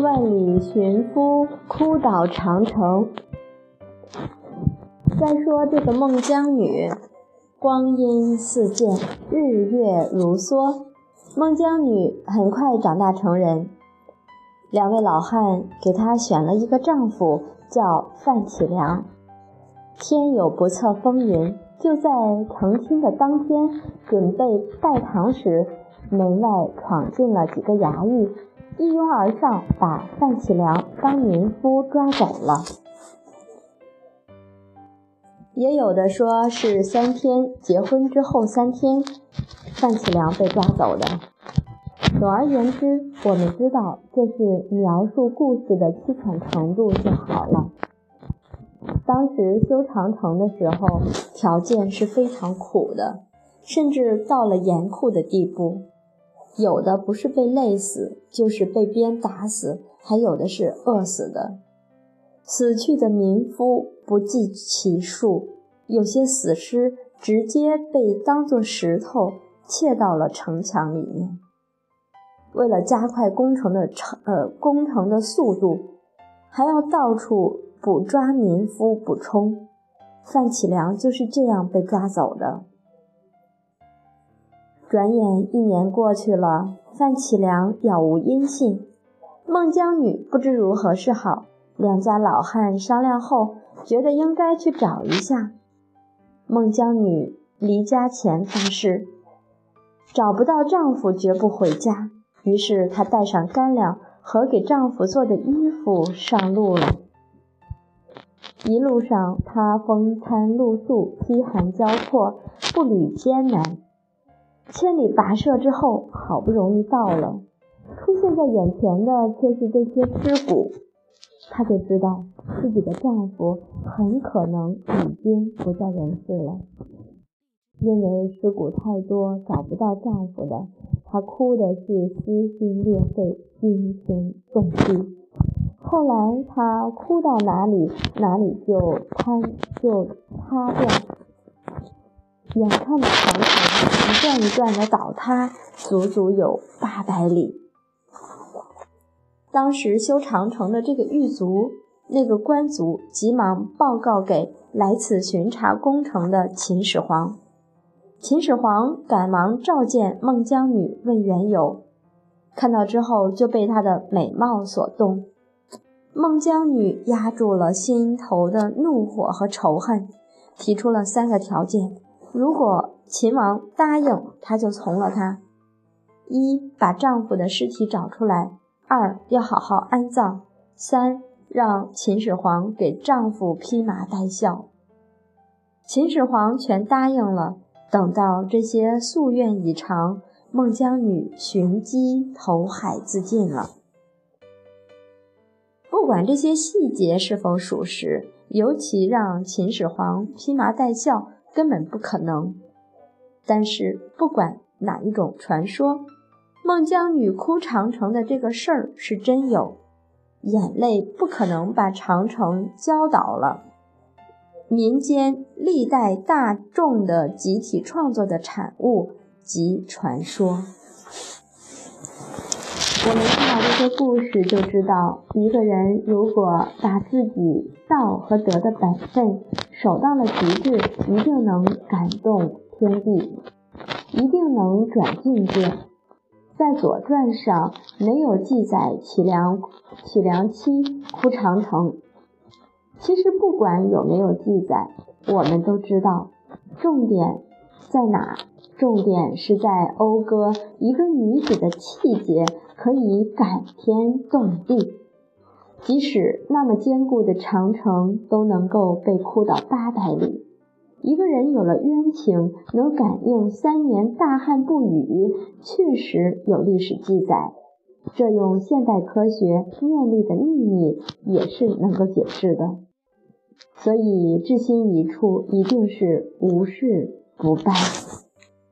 万里寻夫，哭倒长城。再说这个孟姜女，光阴似箭，日月如梭。孟姜女很快长大成人，两位老汉给她选了一个丈夫，叫范启良。天有不测风云，就在成亲的当天，准备拜堂时，门外闯进了几个衙役，一拥而上，把范启良当民夫抓走了。也有的说是三天，结婚之后三天。范启良被抓走的。总而言之，我们知道这是描述故事的凄惨程度就好了。当时修长城的时候，条件是非常苦的，甚至到了严酷的地步。有的不是被累死，就是被鞭打死，还有的是饿死的。死去的民夫不计其数，有些死尸直接被当作石头。砌到了城墙里面。为了加快工程的成呃工程的速度，还要到处捕抓民夫补充。范启良就是这样被抓走的。转眼一年过去了，范启良杳无音信。孟姜女不知如何是好。两家老汉商量后，觉得应该去找一下。孟姜女离家前发誓。找不到丈夫，绝不回家。于是她带上干粮和给丈夫做的衣服上路了。一路上，她风餐露宿，饥寒交迫，步履艰难。千里跋涉之后，好不容易到了，出现在眼前的却是这些尸骨。她就知道自己的丈夫很可能已经不在人世了。因为尸骨太多，找不到丈夫的，她哭的是撕心裂肺、惊天动地。后来她哭到哪里，哪里就瘫就塌掉，眼看着长城一段一段的倒塌，足足有八百里。当时修长城的这个狱卒，那个官族急忙报告给来此巡查工程的秦始皇。秦始皇赶忙召见孟姜女，问缘由。看到之后，就被她的美貌所动。孟姜女压住了心头的怒火和仇恨，提出了三个条件：如果秦王答应，她就从了他。一，把丈夫的尸体找出来；二，要好好安葬；三，让秦始皇给丈夫披麻戴孝。秦始皇全答应了。等到这些夙愿已偿，孟姜女寻机投海自尽了。不管这些细节是否属实，尤其让秦始皇披麻戴孝根本不可能。但是不管哪一种传说，孟姜女哭长城的这个事儿是真有，眼泪不可能把长城浇倒了。民间历代大众的集体创作的产物及传说。我们看到这些故事，就知道一个人如果把自己道和德的本分守到了极致，一定能感动天地，一定能转境界。在《左传》上没有记载启良启良妻哭长城。其实不管有没有记载，我们都知道，重点在哪？重点是在讴歌一个女子的气节可以感天动地。即使那么坚固的长城都能够被哭倒八百里，一个人有了冤情，能感应三年大旱不雨，确实有历史记载。这用现代科学念力的秘密也是能够解释的。所以，至心一处，一定是无事不办。